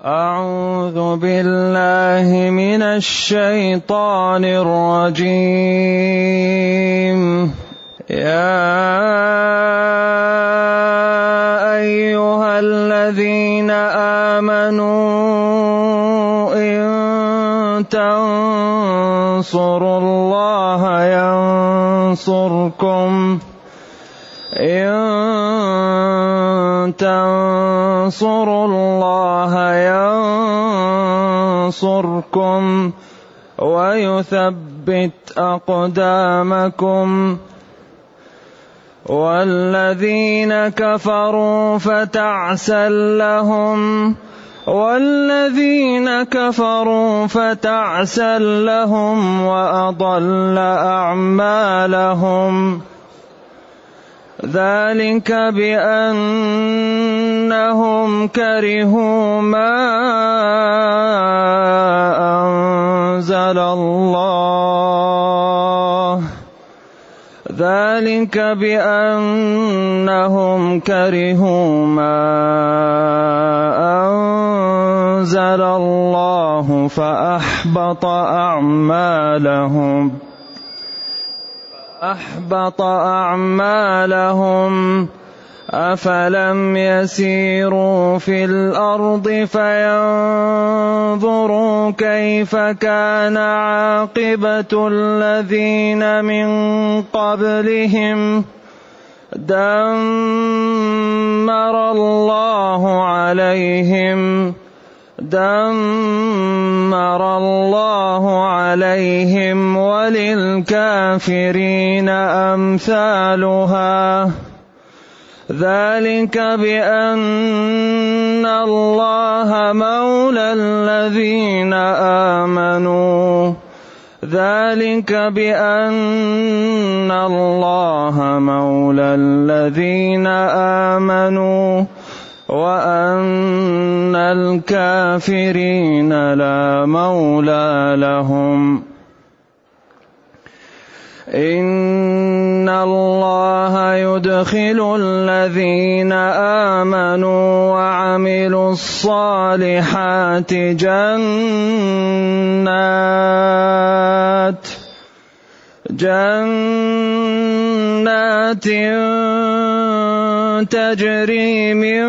أعوذ بالله من الشيطان الرجيم. يا أيها الذين آمنوا إن تنصروا الله ينصركم. إن تنصروا الله ينصركم ويثبت أقدامكم والذين كفروا فتعسا لهم والذين كفروا فتعسا لهم وأضل أعمالهم ذلك بأنهم كرهوا ما أنزل الله. ذلك بأنهم كرهوا ما أنزل الله فأحبط أعمالهم. أحبط أعمالهم أفلم يسيروا في الأرض فينظروا كيف كان عاقبة الذين من قبلهم. دمر الله عليهم دمر الله عليهم وللكافرين أمثالها. ذلك بأن الله مولى الذين آمنوا. ذلك بأن الله مولى الذين آمنوا. وأن الكافرين لا مولى لهم. إن الله يدخل الذين آمنوا وعملوا الصالحات جنات جنات تجري من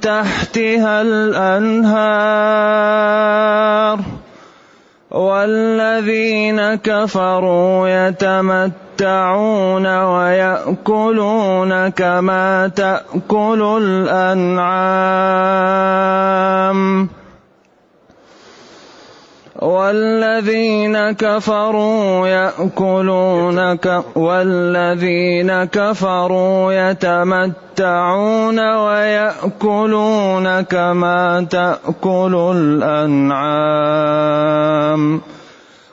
تحتها الأنهار والذين كفروا يتمتعون ويأكلون كما تأكل الأنعام والذين كفروا يأكلون ك والذين كفروا يتمتعون ويأكلون كما تأكل الأنعام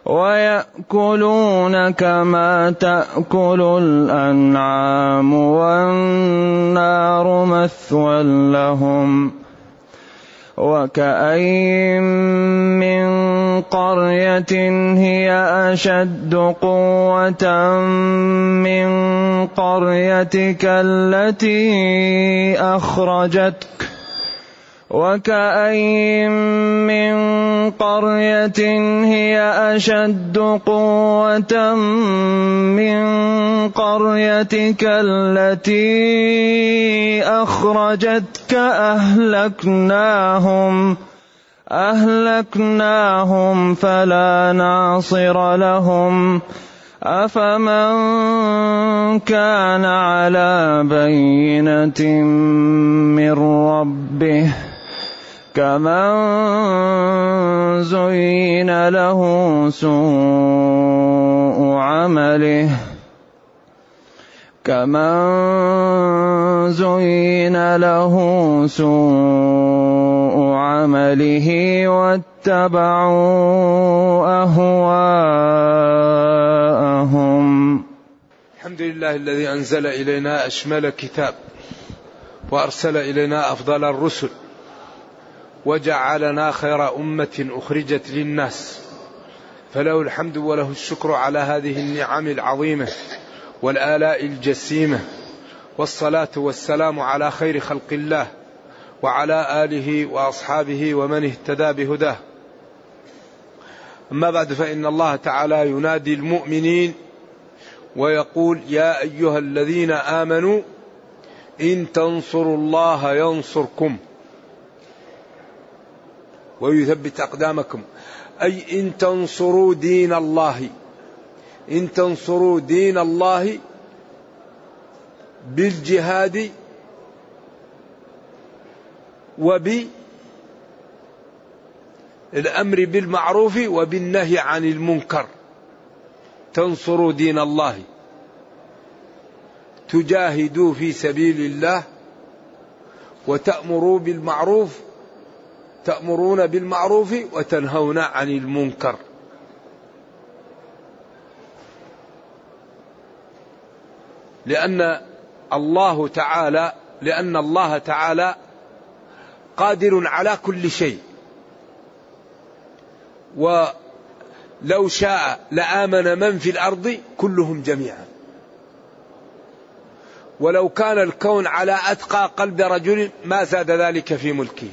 ويأكلون كما تأكل الأنعام والنار مثوى لهم. وكأين من قرية هي أشد قوة من قريتك التي أخرجتك؟ وكأين من قرية هي أشد قوة من قريتك التي أخرجتك أهلكناهم أهلكناهم فلا ناصر لهم. أفمن كان على بينة من ربه؟ كمن زين له سوء عمله كمن زين له سوء عمله واتبعوا اهواءهم الحمد لله الذي أنزل إلينا أشمل كتاب وأرسل إلينا أفضل الرسل وجعلنا خير أمة أخرجت للناس. فله الحمد وله الشكر على هذه النعم العظيمة والآلاء الجسيمة والصلاة والسلام على خير خلق الله وعلى آله وأصحابه ومن اهتدى بهداه. أما بعد فإن الله تعالى ينادي المؤمنين ويقول يا أيها الذين آمنوا إن تنصروا الله ينصركم. ويثبت أقدامكم. أي إن تنصروا دين الله. إن تنصروا دين الله بالجهاد وبالأمر بالمعروف وبالنهي عن المنكر. تنصروا دين الله. تجاهدوا في سبيل الله وتأمروا بالمعروف تأمرون بالمعروف وتنهون عن المنكر. لأن الله تعالى لأن الله تعالى قادر على كل شيء. ولو شاء لآمن من في الأرض كلهم جميعا. ولو كان الكون على أتقى قلب رجل ما زاد ذلك في ملكه.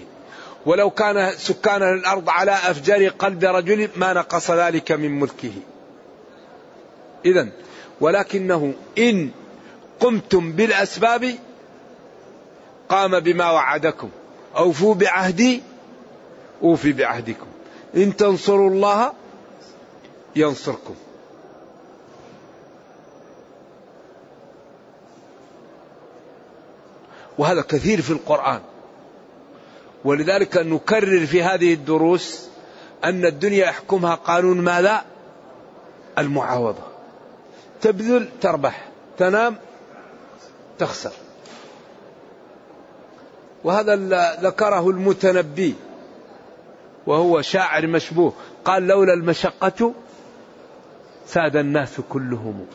ولو كان سكان الأرض على أفجر قلب رجل ما نقص ذلك من ملكه. إذا ولكنه إن قمتم بالأسباب قام بما وعدكم. أوفوا بعهدي أوفي بعهدكم. إن تنصروا الله ينصركم. وهذا كثير في القرآن. ولذلك نكرر في هذه الدروس أن الدنيا يحكمها قانون ماذا؟ المعاوضة. تبذل تربح. تنام تخسر. وهذا ذكره المتنبي وهو شاعر مشبوه. قال لولا المشقة ساد الناس كلهم.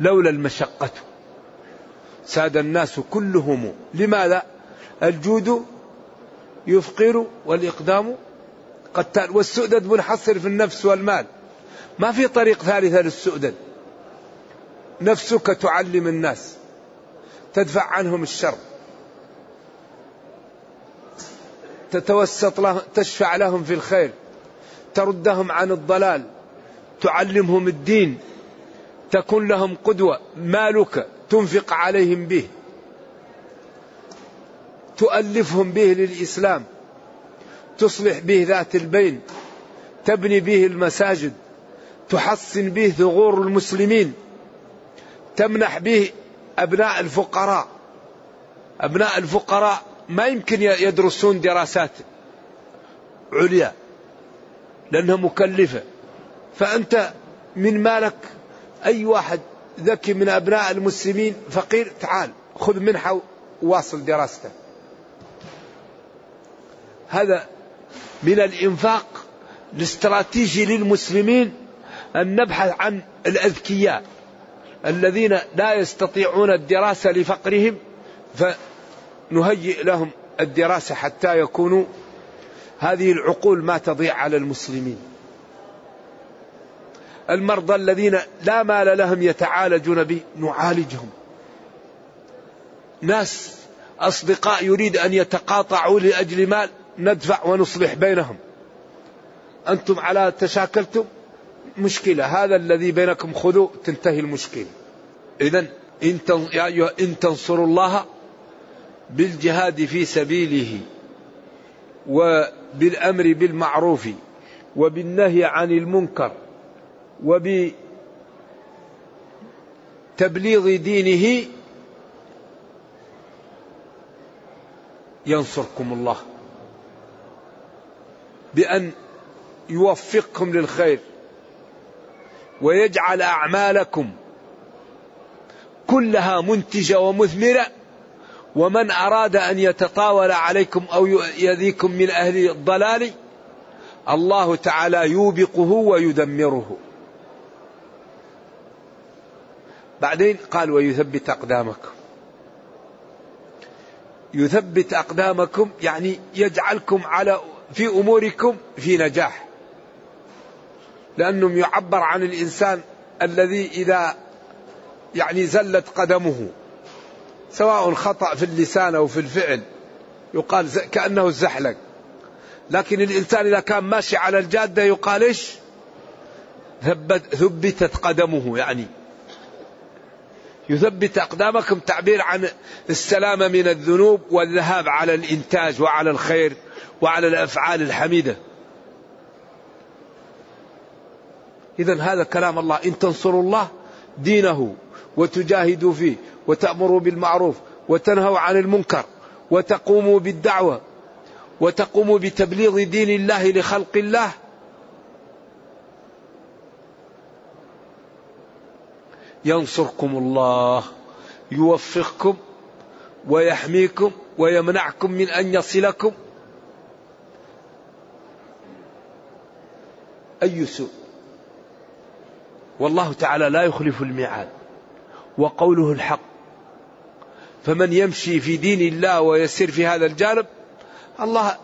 لولا المشقة ساد الناس كلهم. لماذا؟ الجود يفقر والإقدام قتال والسؤدد منحصر في النفس والمال. ما في طريق ثالثة للسؤدد. نفسك تعلم الناس. تدفع عنهم الشر. تتوسط لهم تشفع لهم في الخير. تردهم عن الضلال. تعلمهم الدين. تكون لهم قدوة. مالك تنفق عليهم به. تؤلفهم به للإسلام تصلح به ذات البين تبني به المساجد تحسن به ثغور المسلمين تمنح به أبناء الفقراء. أبناء الفقراء ما يمكن يدرسون دراسات عليا لأنها مكلفة. فأنت من مالك أي واحد ذكي من أبناء المسلمين فقير تعال خذ منحة وواصل دراسته هذا من الإنفاق الاستراتيجي للمسلمين أن نبحث عن الأذكياء الذين لا يستطيعون الدراسة لفقرهم فنهيئ لهم الدراسة حتى يكونوا هذه العقول ما تضيع على المسلمين. المرضى الذين لا مال لهم يتعالجون به نعالجهم ناس أصدقاء يريد أن يتقاطعوا لأجل مال ندفع ونصلح بينهم. أنتم على تشاكلتم؟ مشكلة. هذا الذي بينكم خذوا تنتهي المشكلة. إذا إن يا أيها إن تنصروا الله بالجهاد في سبيله وبالأمر بالمعروف وبالنهي عن المنكر وبتبليغ دينه ينصركم الله. بأن يوفقكم للخير ويجعل أعمالكم كلها منتجة ومثمرة ومن أراد أن يتطاول عليكم أو يذيكم من أهل الضلال الله تعالى يوبقه ويدمره. بعدين قال ويثبت أقدامكم. يثبت أقدامكم يعني يجعلكم على في أموركم في نجاح. لأنه يعبر عن الإنسان الذي إذا يعني زلت قدمه سواء خطأ في اللسان أو في الفعل يقال كأنه الزحلق. لكن الإنسان إذا كان ماشي على الجادة يقال إيش؟ ثبت ثبتت قدمه يعني. يثبت أقدامكم تعبير عن السلامة من الذنوب والذهاب على الإنتاج وعلى الخير. وعلى الأفعال الحميدة. إذا هذا كلام الله. إن تنصروا الله دينه وتجاهدوا فيه وتأمروا بالمعروف وتنهوا عن المنكر وتقوموا بالدعوة وتقوموا بتبليغ دين الله لخلق الله. ينصركم الله يوفقكم ويحميكم ويمنعكم من أن يصلكم. أي سوء؟ والله تعالى لا يخلف الميعاد وقوله الحق. فمن يمشي في دين الله ويسير في هذا الجانب الله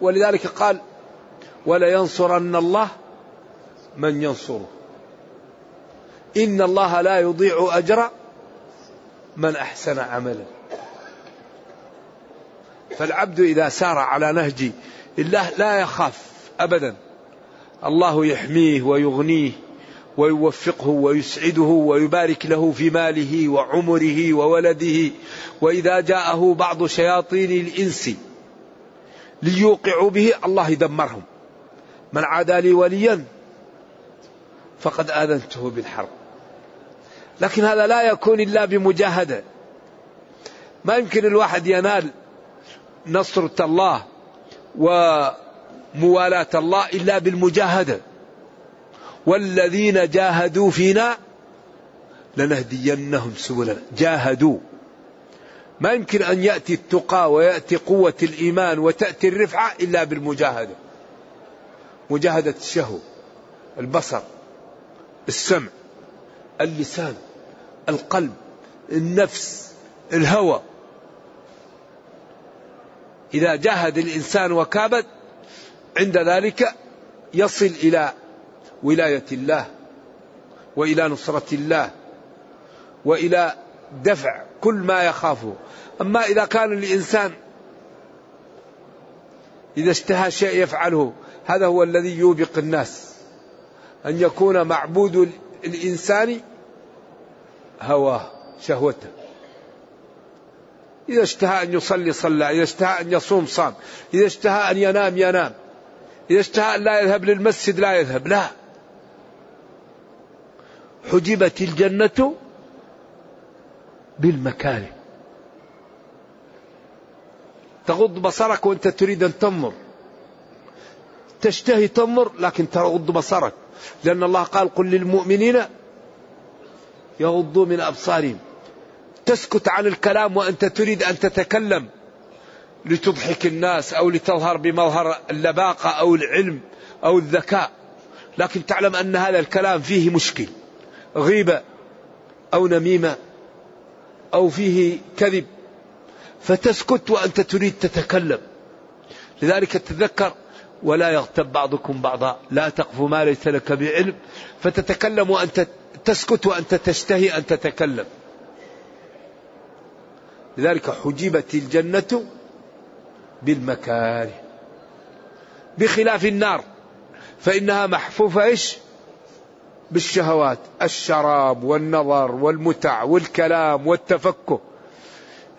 ولذلك قال ولا ينصرن الله من ينصره. إن الله لا يضيع أجر من أحسن عملا. فالعبد إذا سار على نهج الله لا يخاف أبدا. الله يحميه ويغنيه ويوفقه ويسعده ويبارك له في ماله وعمره وولده. وإذا جاءه بعض شياطين الإنس ليوقعوا به الله يدمرهم. من عادى لي وليا فقد آذنته بالحرب. لكن هذا لا يكون إلا بمجاهدة. ما يمكن الواحد ينال نصرة الله وموالاة الله إلا بالمجاهدة. والذين جاهدوا فينا لنهدينهم سبلنا. جاهدوا. ما يمكن أن يأتي التقى ويأتي قوة الإيمان وتأتي الرفعة إلا بالمجاهدة. مجاهدة الشهوة البصر السمع اللسان القلب النفس الهوى. إذا جاهد الإنسان وكابد عند ذلك يصل إلى ولاية الله وإلى نصرة الله وإلى دفع كل ما يخافه. أما إذا كان الإنسان إذا اشتهى شيء يفعله هذا هو الذي يوبق الناس. أن يكون معبود الإنسان هواه شهوته. إذا اشتهى أن يصلي صلى. إذا اشتهى أن يصوم صام. إذا اشتهى أن ينام ينام. إذا اشتهى لا يذهب للمسجد لا يذهب لا. حجبت الجنة بالمكاره. تغض بصرك وأنت تريد أن تنظر. تشتهي تنظر لكن تغض بصرك. لأن الله قال قل للمؤمنين يغضوا من أبصارهم. تسكت عن الكلام وأنت تريد أن تتكلم. لتضحك الناس أو لتظهر بمظهر اللباقة أو العلم أو الذكاء. لكن تعلم أن هذا الكلام فيه مشكل غيبة أو نميمة أو فيه كذب. فتسكت وأنت تريد تتكلم. لذلك تذكر ولا يغتب بعضكم بعضا لا تقف ما ليس لك بعلم. فتتكلم وأنت تسكت وأنت تشتهي أن تتكلم. لذلك حجبت الجنة بالمكاره بخلاف النار فإنها محفوفة إيش؟ بالشهوات الشراب والنظر والمتع والكلام والتفكه.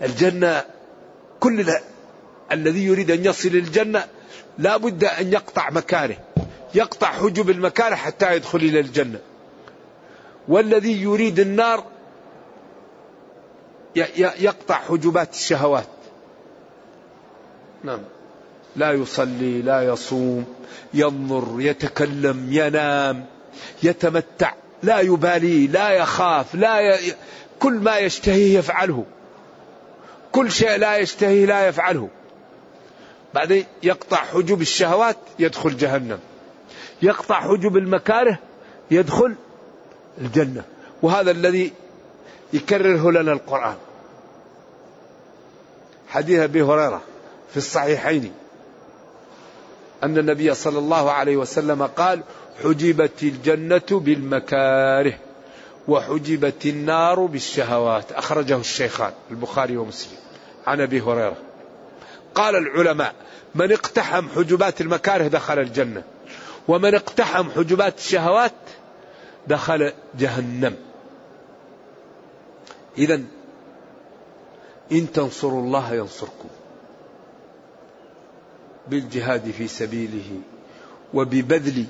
الجنة كل الذي يريد أن يصل الجنة لا بد أن يقطع مكاره يقطع حجب المكاره حتى يدخل إلى الجنة. والذي يريد النار يقطع حجبات الشهوات. نعم. لا يصلي لا يصوم ينظر يتكلم ينام يتمتع لا يبالي لا يخاف لا ي... كل ما يشتهيه يفعله. كل شيء لا يشتهيه لا يفعله. بعدين يقطع حجب الشهوات يدخل جهنم. يقطع حجب المكاره يدخل الجنة. وهذا الذي يكرره لنا القرآن. حديث أبي هريرة. في الصحيحين أن النبي صلى الله عليه وسلم قال حجبت الجنة بالمكاره وحجبت النار بالشهوات. أخرجه الشيخان البخاري ومسلم. عن أبي هريرة. قال العلماء من اقتحم حجبات المكاره دخل الجنة ومن اقتحم حجبات الشهوات دخل جهنم. إذا إن تنصروا الله ينصركم. بالجهاد في سبيله وببذل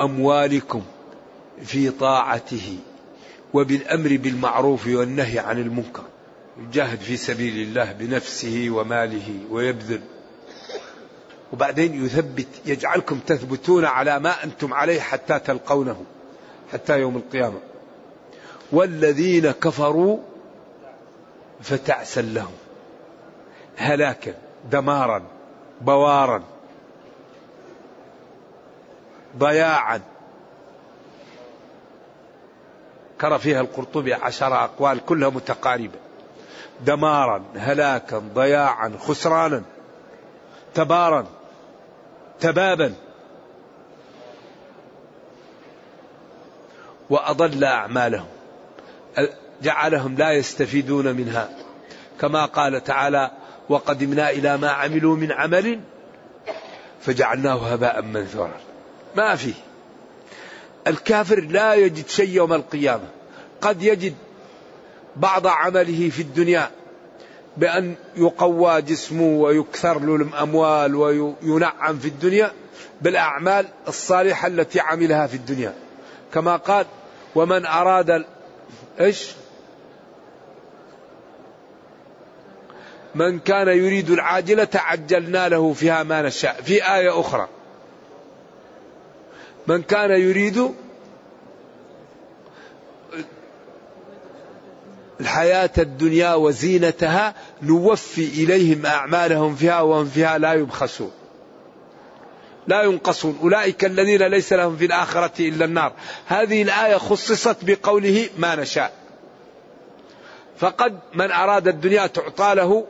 أموالكم في طاعته وبالأمر بالمعروف والنهي عن المنكر. يجاهد في سبيل الله بنفسه وماله ويبذل. وبعدين يثبت يجعلكم تثبتون على ما أنتم عليه حتى تلقونه حتى يوم القيامة. والذين كفروا فتعسا لهم هلاكا دمارا. بوارا ضياعا. كر فيها القرطبي عشر أقوال كلها متقاربة. دمارا هلاكا ضياعا خسرانا. تبارا تبابا. وأضل أعمالهم. جعلهم لا يستفيدون منها. كما قال تعالى وقدمنا إلى ما عملوا من عمل فجعلناه هباء منثورا. ما فيه الكافر لا يجد شيء يوم القيامة. قد يجد بعض عمله في الدنيا بأن يقوى جسمه ويكثر له الأموال وينعم في الدنيا بالأعمال الصالحة التي عملها في الدنيا. كما قال ومن أراد إيش؟ من كان يريد العاجلة عجلنا له فيها ما نشاء. في آية أخرى. من كان يريد الحياة الدنيا وزينتها نوفي إليهم أعمالهم فيها وهم فيها لا يبخسون. لا ينقصون. أولئك الذين ليس لهم في الآخرة إلا النار. هذه الآية خصصت بقوله ما نشاء. فقد من أراد الدنيا تعطى له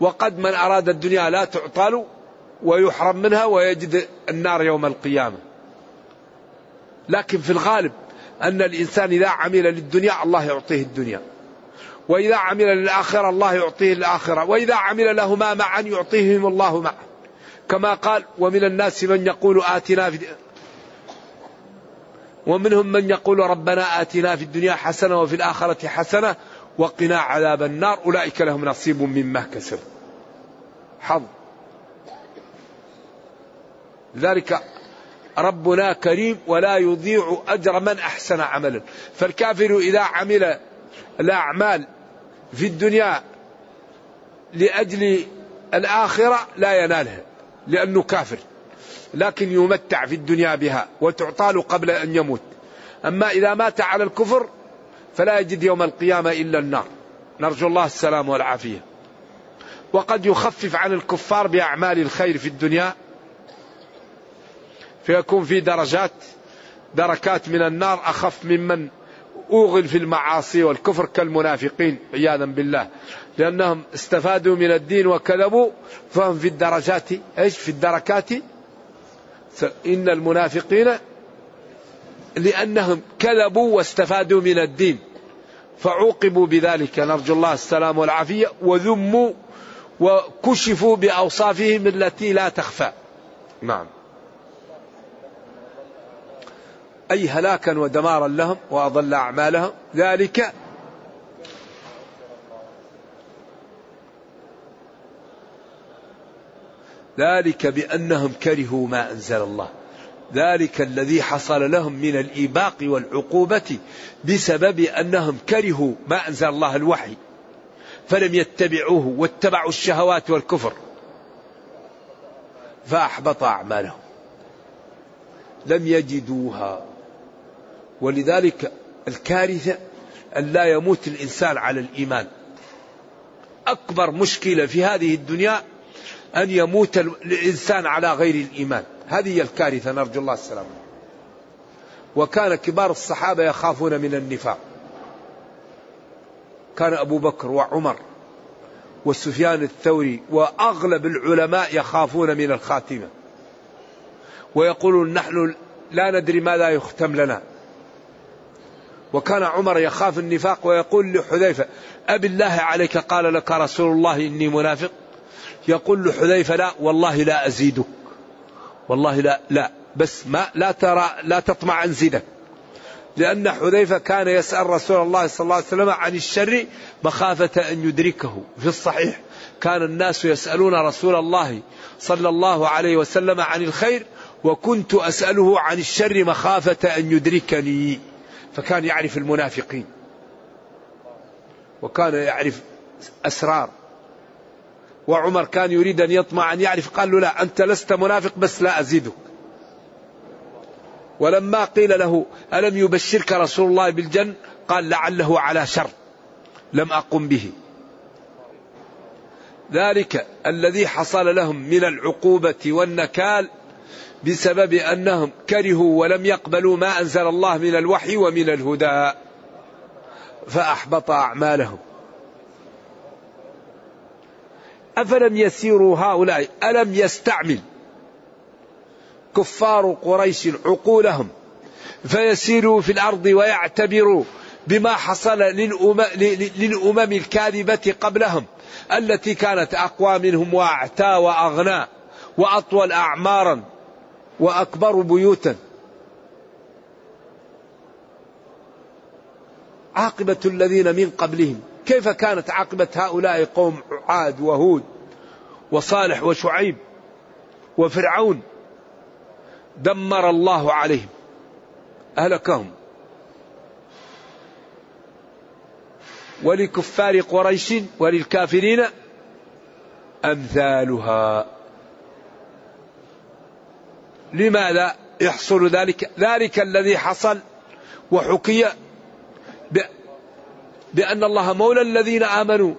وقد من أراد الدنيا لا تعطى له ويحرم منها ويجد النار يوم القيامة. لكن في الغالب أن الإنسان إذا عمل للدنيا الله يعطيه الدنيا. وإذا عمل للآخرة الله يعطيه الآخرة. وإذا عمل لهما معا يعطيهم الله معا. كما قال ومن الناس من يقول آتنا في ومنهم من يقول ربنا آتنا في الدنيا حسنة وفي الآخرة حسنة وقنا عذاب النار. أولئك لهم نصيب مما كسبوا. حظ. لذلك ربنا كريم ولا يضيع أجر من أحسن عملا. فالكافر إذا عمل الأعمال في الدنيا لأجل الآخرة لا ينالها لأنه كافر. لكن يمتع في الدنيا بها وتعطى له قبل أن يموت. أما إذا مات على الكفر فلا يجد يوم القيامة إلا النار. نرجو الله السلام والعافية. وقد يخفف عن الكفار بأعمال الخير في الدنيا فيكون في درجات دركات من النار أخف ممن أوغل في المعاصي والكفر كالمنافقين عياذا بالله. لأنهم استفادوا من الدين وكذبوا فهم في الدرجات إيش؟ في الدركات. إن المنافقين لأنهم كذبوا واستفادوا من الدين. فعوقبوا بذلك. نرجو الله السلام والعافية. وذموا وكشفوا بأوصافهم التي لا تخفى. نعم. أي هلاكا ودمارا لهم وأضل أعمالهم. ذلك ذلك بأنهم كرهوا ما أنزل الله. ذلك الذي حصل لهم من الإيباق والعقوبة بسبب أنهم كرهوا ما أنزل الله الوحي فلم يتبعوه واتبعوا الشهوات والكفر فأحبط أعمالهم. لم يجدوها. ولذلك الكارثة أن لا يموت الإنسان على الإيمان. أكبر مشكلة في هذه الدنيا أن يموت الإنسان على غير الإيمان. هذه هي الكارثة نرجو الله السلامة. وكان كبار الصحابة يخافون من النفاق. كان أبو بكر وعمر وسفيان الثوري وأغلب العلماء يخافون من الخاتمة. ويقولون نحن لا ندري ماذا يختم لنا. وكان عمر يخاف النفاق ويقول لحذيفة أب الله عليك قال لك رسول الله إني منافق؟ يقول له حذيفة لا والله لا أزيدك. والله لا لا بس ما لا ترى لا تطمع أنزدك لأن حذيفة كان يسأل رسول الله صلى الله عليه وسلم عن الشر مخافة أن يدركه. في الصحيح كان الناس يسألون رسول الله صلى الله عليه وسلم عن الخير وكنت أسأله عن الشر مخافة أن يدركني. فكان يعرف المنافقين وكان يعرف أسرار. وعمر كان يريد أن يطمع أن يعرف قال له لا أنت لست منافق بس لا أزيدك. ولما قيل له ألم يبشرك رسول الله بالجنة؟ قال لعله على شر لم أقم به. ذلك الذي حصل لهم من العقوبة والنكال بسبب أنهم كرهوا ولم يقبلوا ما أنزل الله من الوحي ومن الهدى فأحبط أعمالهم. أفلم يسيروا هؤلاء؟ ألم يستعمل كفار قريش عقولهم فيسيروا في الأرض ويعتبروا بما حصل للأمم الكاذبة قبلهم التي كانت أقوى منهم وأعتى وأغنى وأطول أعمارا وأكبر بيوتا. عاقبة الذين من قبلهم. كيف كانت عاقبة هؤلاء قوم عاد وهود وصالح وشعيب وفرعون دمر الله عليهم أهلكهم ولكفار قريش وللكافرين أمثالها. لماذا يحصل ذلك؟ ذلك الذي حصل وحكي بأن الله مولى الذين آمنوا.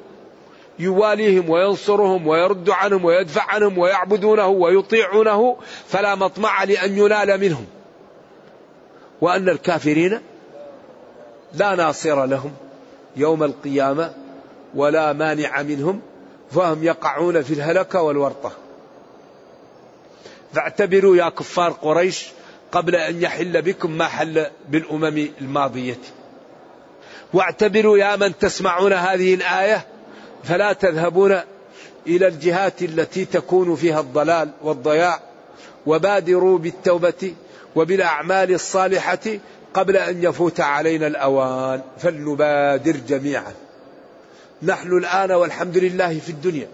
يواليهم وينصرهم ويرد عنهم ويدفع عنهم ويعبدونه ويطيعونه فلا مطمع لأن ينال منهم. وأن الكافرين لا ناصر لهم يوم القيامة ولا مانع منهم فهم يقعون في الهلكة والورطة. فاعتبروا يا كفار قريش قبل أن يحل بكم ما حل بالأمم الماضية. واعتبروا يا من تسمعون هذه الآية فلا تذهبون إلى الجهات التي تكون فيها الضلال والضياع وبادروا بالتوبة وبالأعمال الصالحة قبل أن يفوت علينا الأوان. فلنبادر جميعا. نحن الآن والحمد لله في الدنيا.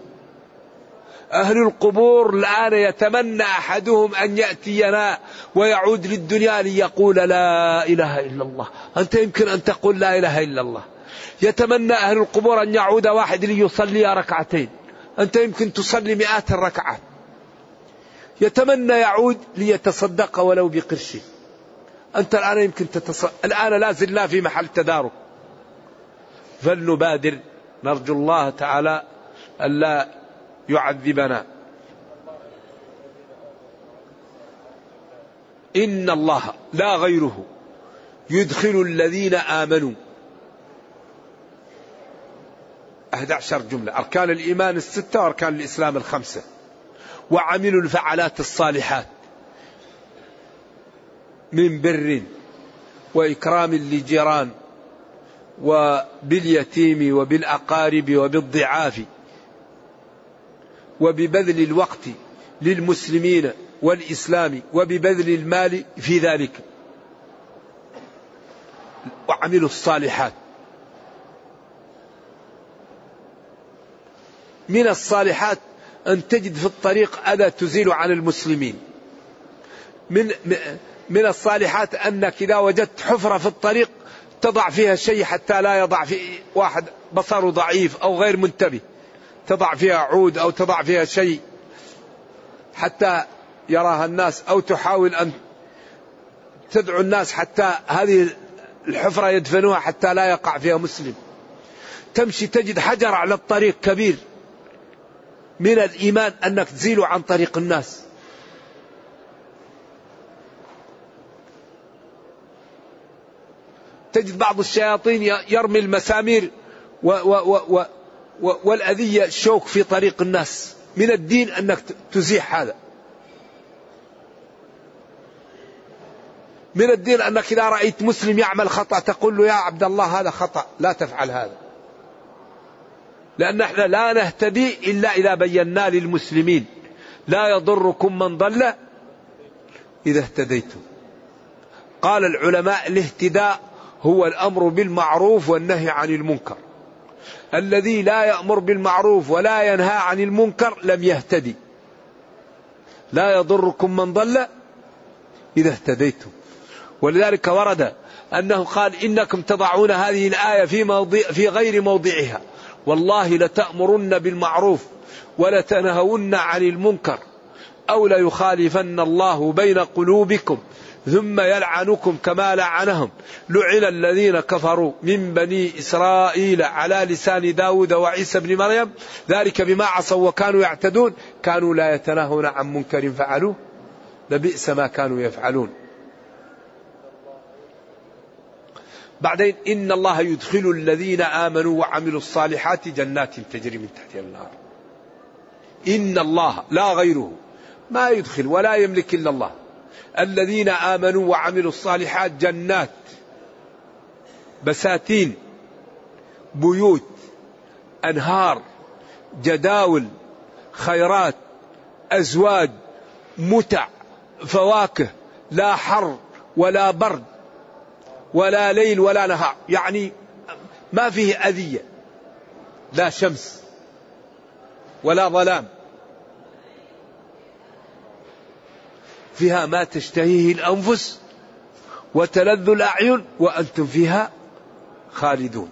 أهل القبور الآن يتمنى أحدهم أن يأتينا ويعود للدنيا ليقول لا إله إلا الله. أنت يمكن أن تقول لا إله إلا الله. يتمنى أهل القبور أن يعود واحد ليصلي ركعتين. أنت يمكن تصلي مئات الركعات. يتمنى يعود ليتصدق ولو بقرش. أنت الآن يمكن تتصدق الآن لا زلنا في محل تدارك. فلنبادر. نرجو الله تعالى ألا يعذبنا. إن الله لا غيره يدخل الذين آمنوا. 11 جملة. أركان الإيمان الستة وأركان الإسلام الخمسة. وعملوا الفعالات الصالحات. من بر وإكرام للجيران وباليتيم وبالأقارب وبالضعاف. وببذل الوقت للمسلمين والإسلام وببذل المال في ذلك. وعملوا الصالحات. من الصالحات أن تجد في الطريق أذى تزيل عن المسلمين. من من الصالحات أنك إذا وجدت حفرة في الطريق تضع فيها شيء حتى لا يضع في واحد بصره ضعيف أو غير منتبه. تضع فيها عود أو تضع فيها شيء حتى يراها الناس أو تحاول أن تدعو الناس حتى هذه الحفرة يدفنوها حتى لا يقع فيها مسلم. تمشي تجد حجر على الطريق كبير من الإيمان أنك تزيله عن طريق الناس. تجد بعض الشياطين يرمي المسامير و و و و والأذية الشوك في طريق الناس. من الدين أنك تزيح هذا. من الدين أنك إذا رأيت مسلم يعمل خطأ تقول له يا عبد الله هذا خطأ لا تفعل هذا. لأن إحنا لا نهتدي إلا إذا بينا للمسلمين. لا يضركم من ضل إذا اهتديتم. قال العلماء الاهتداء هو الأمر بالمعروف والنهي عن المنكر. الذي لا يأمر بالمعروف ولا ينهى عن المنكر لم يهتدي. لا يضركم من ضل إذا اهتديتم. ولذلك ورد أنه قال إنكم تضعون هذه الآية في, موضع في غير موضعها. والله لتأمرن بالمعروف ولتنهون عن المنكر أو ليخالفن الله بين قلوبكم. ثم يلعنكم كما لعنهم. لعن الذين كفروا من بني إسرائيل على لسان داود وعيسى بن مريم. ذلك بما عصوا وكانوا يعتدون. كانوا لا يتناهون عن منكر فعلوه. لبئس ما كانوا يفعلون. بعدين إن الله يدخل الذين آمنوا وعملوا الصالحات جنات تجري من تحتها النار إن الله لا غيره. ما يدخل ولا يملك إلا الله. الذين آمنوا وعملوا الصالحات جنات بساتين بيوت أنهار جداول خيرات أزواج متع فواكه لا حر ولا برد ولا ليل ولا نهار يعني ما فيه أذية لا شمس ولا ظلام. فيها ما تشتهيه الأنفس وتلذ الأعين وأنتم فيها خالدون.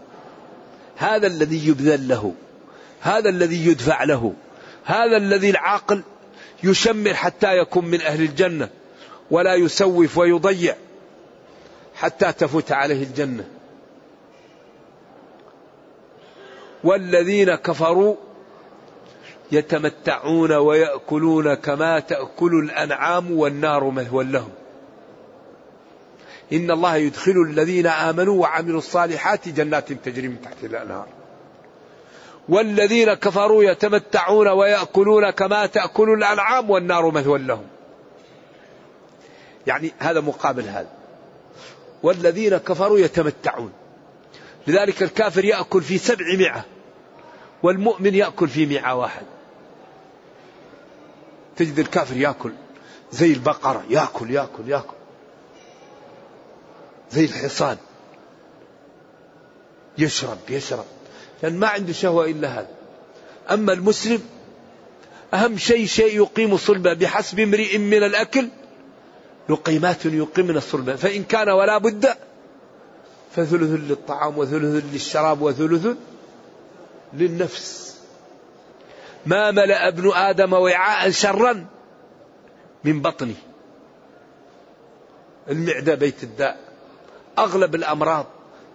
هذا الذي يبذل له هذا الذي يدفع له هذا الذي العاقل يشمر حتى يكون من أهل الجنة ولا يسوف ويضيع حتى تفوت عليه الجنة. والذين كفروا يتمتعون ويأكلون كما تأكل الأنعام والنار مثوى لهم. إن الله يدخل الذين آمنوا وعملوا الصالحات جنات تجري من تحت الأنهار. والذين كفروا يتمتعون ويأكلون كما تأكل الأنعام والنار مثوى لهم. يعني هذا مقابل هذا. والذين كفروا يتمتعون. لذلك الكافر يأكل في سبعمائة والمؤمن يأكل في مئة واحد. تجد الكافر يأكل. زي البقرة يأكل يأكل يأكل. زي الحصان. يشرب يشرب. لأن ما عنده شهوة إلا هذا. أما المسلم أهم شيء شيء يقيم صلبة بحسب امرئ من الأكل لقيمات يقيمن الصلبة فإن كان ولا بد فثلث للطعام وثلث للشراب وثلث للنفس. ما ملأ ابن آدم وعاء شرا من بطنه. المعدة بيت الداء. أغلب الأمراض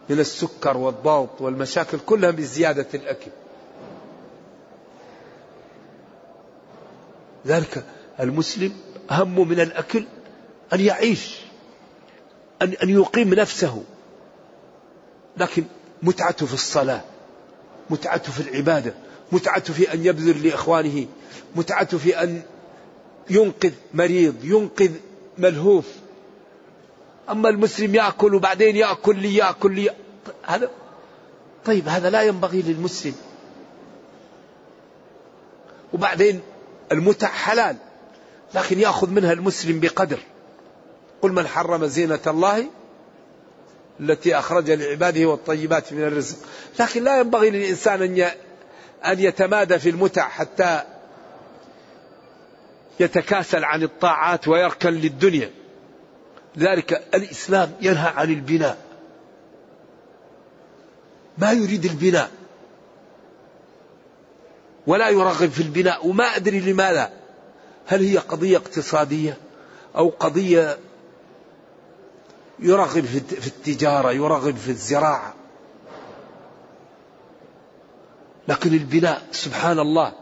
من السكر والضغط والمشاكل كلها بزيادة الأكل. ذلك المسلم همه من الأكل أن يعيش أن أن يقيم نفسه. لكن متعته في الصلاة متعته في العبادة متعته في أن يبذل لإخوانه متعته في أن ينقذ مريض ينقذ ملهوف. أما المسلم يأكل وبعدين يأكل لي يأكل لي. هذا طيب هذا لا ينبغي للمسلم. وبعدين المتع حلال لكن يأخذ منها المسلم بقدر. قل من حرم زينة الله التي أخرج لعباده والطيبات من الرزق. لكن لا ينبغي للإنسان أن أن يتمادى في المتع حتى يتكاسل عن الطاعات ويركن للدنيا. لذلك الإسلام ينهى عن البناء. ما يريد البناء. ولا يرغب في البناء. وما أدري لماذا. هل هي قضية اقتصادية أو قضية يرغب في التجارة يرغب في الزراعة؟ لكن البناء سبحان الله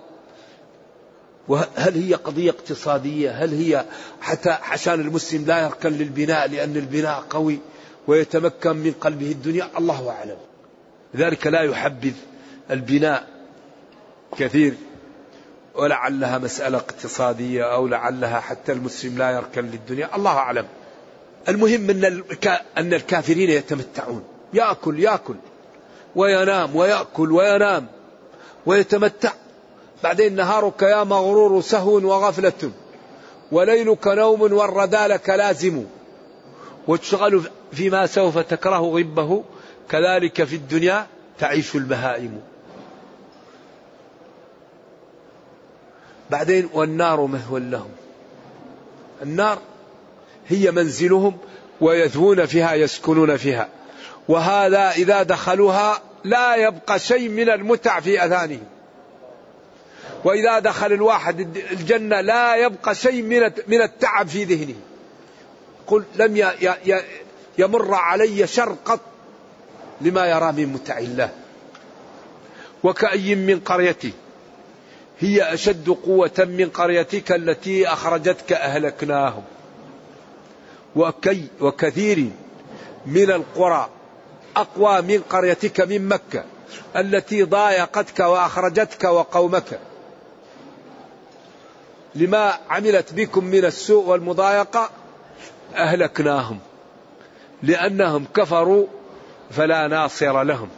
وهل هي قضية اقتصادية؟ هل هي حتى عشان المسلم لا يركن للبناء لأن البناء قوي ويتمكن من قلبه الدنيا؟ الله أعلم. لذلك لا يحبذ البناء كثير. ولعلها مسألة اقتصادية أو لعلها حتى المسلم لا يركن للدنيا. الله أعلم. المهم أن أن الكافرين يتمتعون. يأكل يأكل. وينام ويأكل وينام. ويتمتع. بعدين نهارك يا مغرور سهو وغفلة. وليلك نوم والردى لك لازم وتشغل فيما سوف تكره غبه. كذلك في الدنيا تعيش البهائم. بعدين والنار مهوى لهم. النار هي منزلهم ويثوون فيها يسكنون فيها. وهذا إذا دخلوها لا يبقى شيء من المتع في أذانهم وإذا دخل الواحد الجنة لا يبقى شيء من من التعب في ذهنه. قل لم يمر علي شر قط لما يرى من متع الله. وكأي من قرية هي أشد قوة من قريتك التي أخرجتك أهلكناهم. وكي وكثير من القرى أقوى من قريتك من مكة التي ضايقتك وأخرجتك وقومك. لما عملت بكم من السوء والمضايقة أهلكناهم لأنهم كفروا فلا ناصر لهم.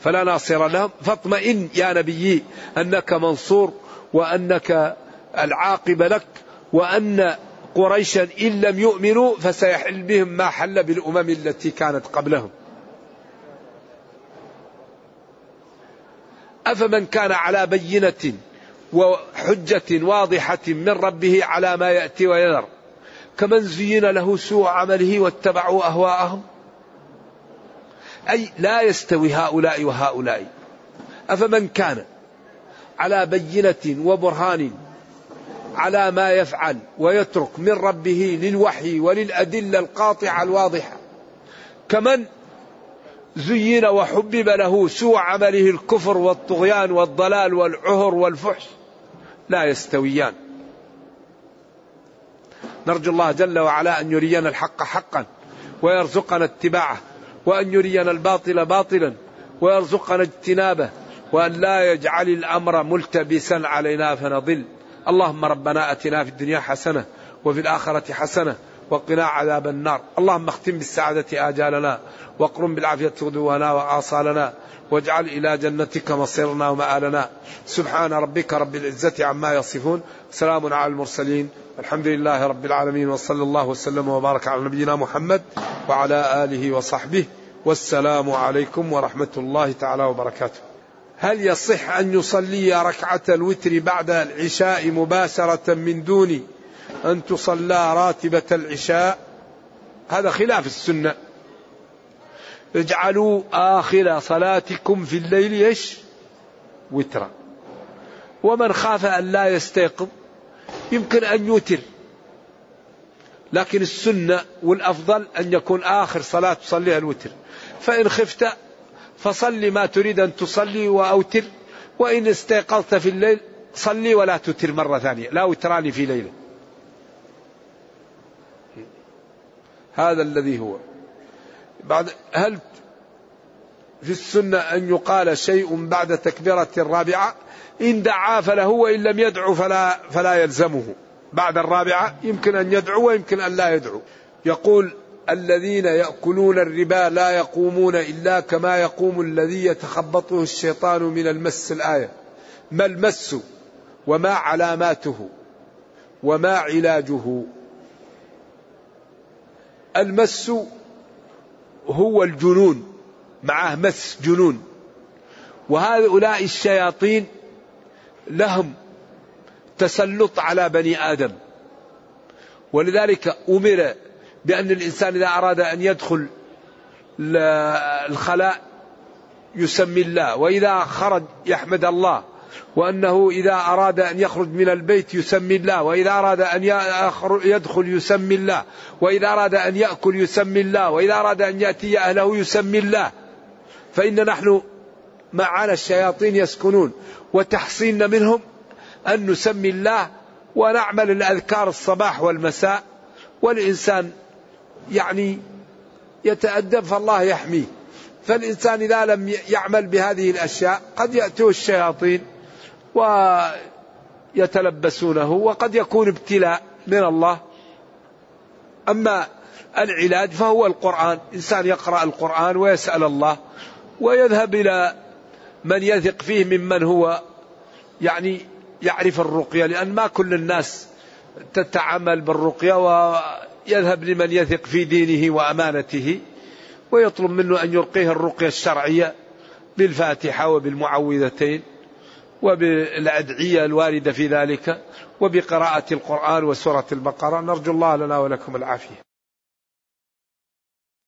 فلا ناصر لهم. فاطمئن يا نبي أنك منصور وأنك العاقب لك وأن قريشا إن لم يؤمنوا فسيحل بهم ما حل بالأمم التي كانت قبلهم. أفمن كان على بينة وحجة واضحة من ربه على ما يأتي ويذر كمن زين له سوء عمله واتبعوا أهواءهم؟ أي لا يستوي هؤلاء وهؤلاء. أفمن كان على بينة وبرهان على ما يفعل ويترك من ربه للوحي وللأدلة القاطعة الواضحة. كمن زين وحبب له سوء عمله الكفر والطغيان والضلال والعهر والفحش لا يستويان. نرجو الله جل وعلا أن يرينا الحق حقا ويرزقنا اتباعه وأن يرينا الباطل باطلا ويرزقنا اجتنابه وأن لا يجعل الأمر ملتبسا علينا فنضل. اللهم ربنا أتنا في الدنيا حسنة وفي الآخرة حسنة وقنا عذاب النار. اللهم اختم بالسعادة آجالنا واقرم بالعافية غدونا وآصالنا واجعل إلى جنتك مصيرنا ومآلنا. سبحان ربك رب العزة عما يصفون. سلام على المرسلين. الحمد لله رب العالمين وصلى الله وسلم وبارك على نبينا محمد وعلى آله وصحبه. والسلام عليكم ورحمة الله تعالى وبركاته. هل يصح أن يصلي ركعة الوتر بعد العشاء مباشرة من دون أن تصلى راتبة العشاء؟ هذا خلاف السنة. اجعلوا آخر صلاتكم في الليل إيش؟ وترا. ومن خاف أن لا يستيقظ يمكن أن يوتر. لكن السنة والأفضل أن يكون آخر صلاة تصليها الوتر. فإن خفت فصل ما تريد أن تصلي وأوتر وإن استيقظت في الليل صلي ولا تتر مرة ثانية لا وتراني في ليلة. هذا الذي هو. بعد هل في السنة أن يقال شيء بعد تكبيرة الرابعة؟ إن دعا فله وإن لم يدعو فلا, فلا يلزمه. بعد الرابعة يمكن أن يدعو ويمكن أن لا يدعو. يقول الذين يأكلون الربا لا يقومون إلا كما يقوم الذي يتخبطه الشيطان من المس الآية. ما المس وما علاماته وما علاجه. المس هو الجنون معه مس جنون. وهؤلاء الشياطين لهم تسلط على بني آدم. ولذلك أمر بأن الإنسان إذا أراد أن يدخل الخلاء يسمي الله وإذا خرج يحمد الله وأنه إذا أراد أن يخرج من البيت يسمي الله وإذا أراد أن يدخل يسمي الله وإذا أراد أن يأكل يسمي الله وإذا أراد أن يأتي أهله يسمي الله. فإن نحن معنا الشياطين يسكنون وتحصيننا منهم أن نسمي الله ونعمل الأذكار الصباح والمساء والإنسان يعني يتأدب فالله يحميه. فالإنسان إذا لم يعمل بهذه الأشياء قد يأتوا الشياطين ويتلبسونه وقد يكون ابتلاء من الله. أما العلاج فهو القرآن. إنسان يقرأ القرآن ويسأل الله ويذهب إلى من يثق فيه ممن هو يعني يعرف الرقية لأن ما كل الناس تتعامل بالرقية ويذهب لمن يثق في دينه وأمانته ويطلب منه أن يرقيه الرقية الشرعية بالفاتحة وبالمعوذتين وبالأدعية الواردة في ذلك وبقراءة القرآن وسورة البقرة. نرجو الله لنا ولكم العافية.